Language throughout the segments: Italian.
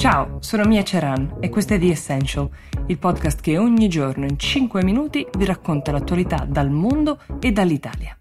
Ciao, sono Mia Ceran e questo è The Essential, il podcast che ogni giorno in 5 minuti vi racconta l'attualità dal mondo e dall'Italia.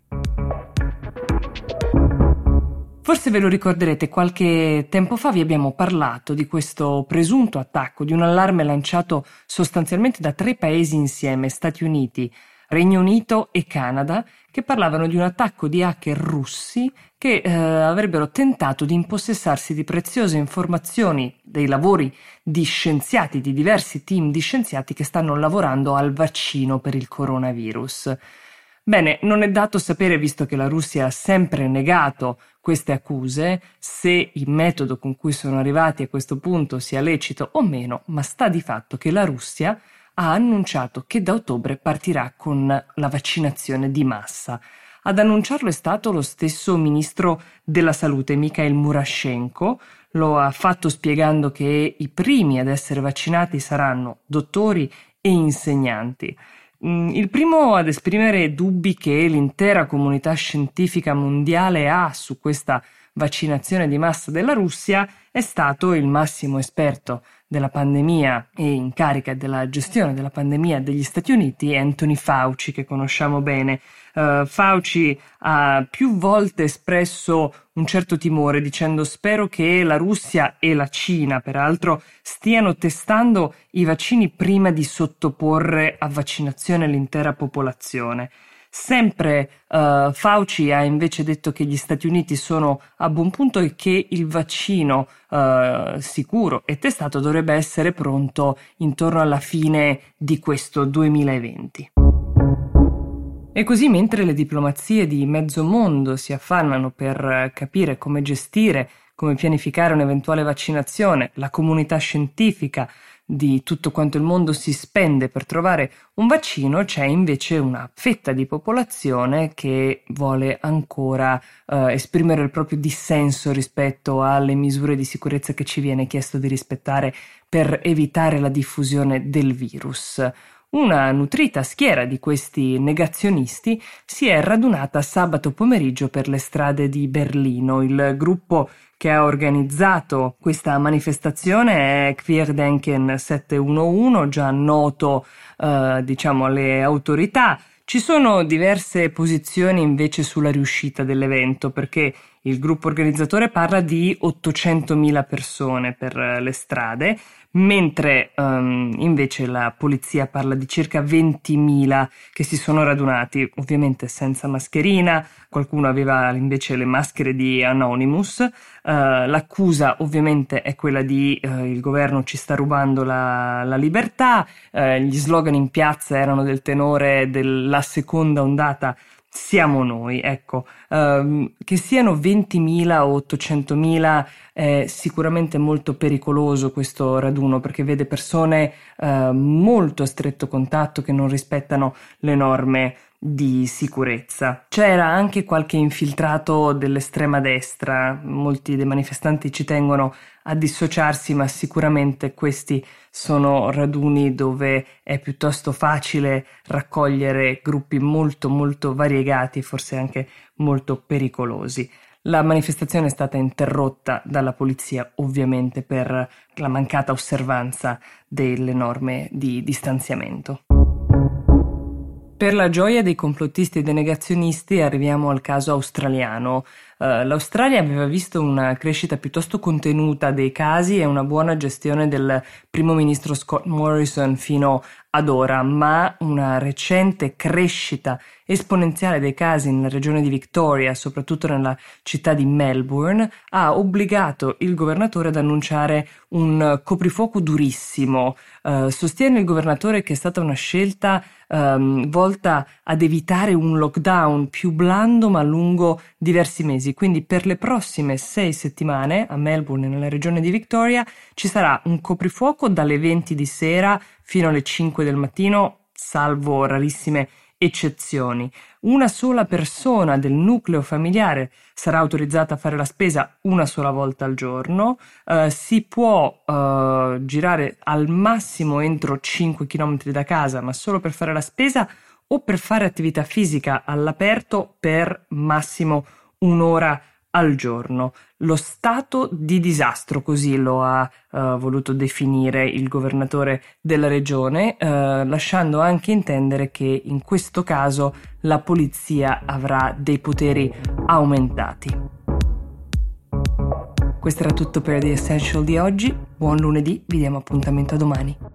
Forse ve lo ricorderete, qualche tempo fa vi abbiamo parlato di questo presunto attacco, di un allarme lanciato sostanzialmente da tre paesi insieme, Stati Uniti, Regno Unito e Canada, che parlavano di un attacco di hacker russi che eh, avrebbero tentato di impossessarsi di preziose informazioni dei lavori di scienziati, di diversi team di scienziati che stanno lavorando al vaccino per il coronavirus. Bene, non è dato sapere, visto che la Russia ha sempre negato queste accuse, se il metodo con cui sono arrivati a questo punto sia lecito o meno, ma sta di fatto che la Russia ha annunciato che da ottobre partirà con la vaccinazione di massa. Ad annunciarlo è stato lo stesso ministro della salute, Mikhail Murashenko. Lo ha fatto spiegando che i primi ad essere vaccinati saranno dottori e insegnanti. Mm, il primo ad esprimere dubbi che l'intera comunità scientifica mondiale ha su questa vaccinazione di massa della Russia è stato il massimo esperto della pandemia e in carica della gestione della pandemia degli Stati Uniti, Anthony Fauci, che conosciamo bene. Uh, Fauci ha più volte espresso un certo timore dicendo spero che la Russia e la Cina, peraltro, stiano testando i vaccini prima di sottoporre a vaccinazione l'intera popolazione. Sempre uh, Fauci ha invece detto che gli Stati Uniti sono a buon punto e che il vaccino uh, sicuro e testato dovrebbe essere pronto intorno alla fine di questo 2020. E così mentre le diplomazie di mezzo mondo si affannano per capire come gestire, come pianificare un'eventuale vaccinazione, la comunità scientifica di tutto quanto il mondo si spende per trovare un vaccino, c'è invece una fetta di popolazione che vuole ancora eh, esprimere il proprio dissenso rispetto alle misure di sicurezza che ci viene chiesto di rispettare per evitare la diffusione del virus. Una nutrita schiera di questi negazionisti si è radunata sabato pomeriggio per le strade di Berlino. Il gruppo che ha organizzato questa manifestazione è Queerdenken 711, già noto eh, diciamo alle autorità. Ci sono diverse posizioni invece sulla riuscita dell'evento perché il gruppo organizzatore parla di 800.000 persone per le strade, mentre um, invece la polizia parla di circa 20.000 che si sono radunati, ovviamente senza mascherina, qualcuno aveva invece le maschere di Anonymous. Uh, l'accusa ovviamente è quella di uh, il governo ci sta rubando la, la libertà, uh, gli slogan in piazza erano del tenore della seconda ondata siamo noi, ecco, um, che siano 20.000 o 800.000 è sicuramente molto pericoloso questo raduno perché vede persone uh, molto a stretto contatto che non rispettano le norme di sicurezza. C'era anche qualche infiltrato dell'estrema destra, molti dei manifestanti ci tengono a dissociarsi, ma sicuramente questi sono raduni dove è piuttosto facile raccogliere gruppi molto molto variegati, forse anche molto pericolosi. La manifestazione è stata interrotta dalla polizia ovviamente per la mancata osservanza delle norme di distanziamento. Per la gioia dei complottisti e dei negazionisti arriviamo al caso australiano. Uh, L'Australia aveva visto una crescita piuttosto contenuta dei casi e una buona gestione del primo ministro Scott Morrison fino ad ora, ma una recente crescita esponenziale dei casi nella regione di Victoria, soprattutto nella città di Melbourne, ha obbligato il governatore ad annunciare un coprifuoco durissimo. Uh, sostiene il governatore che è stata una scelta um, volta ad evitare un lockdown più blando ma lungo diversi mesi. Quindi per le prossime sei settimane a Melbourne, nella regione di Victoria, ci sarà un coprifuoco dalle 20 di sera fino alle 5 del mattino, salvo rarissime eccezioni. Una sola persona del nucleo familiare sarà autorizzata a fare la spesa una sola volta al giorno, uh, si può uh, girare al massimo entro 5 km da casa, ma solo per fare la spesa o per fare attività fisica all'aperto per massimo un'ora al giorno. Lo stato di disastro, così lo ha uh, voluto definire il governatore della regione, uh, lasciando anche intendere che in questo caso la polizia avrà dei poteri aumentati. Questo era tutto per The Essential di oggi. Buon lunedì, vi diamo appuntamento a domani.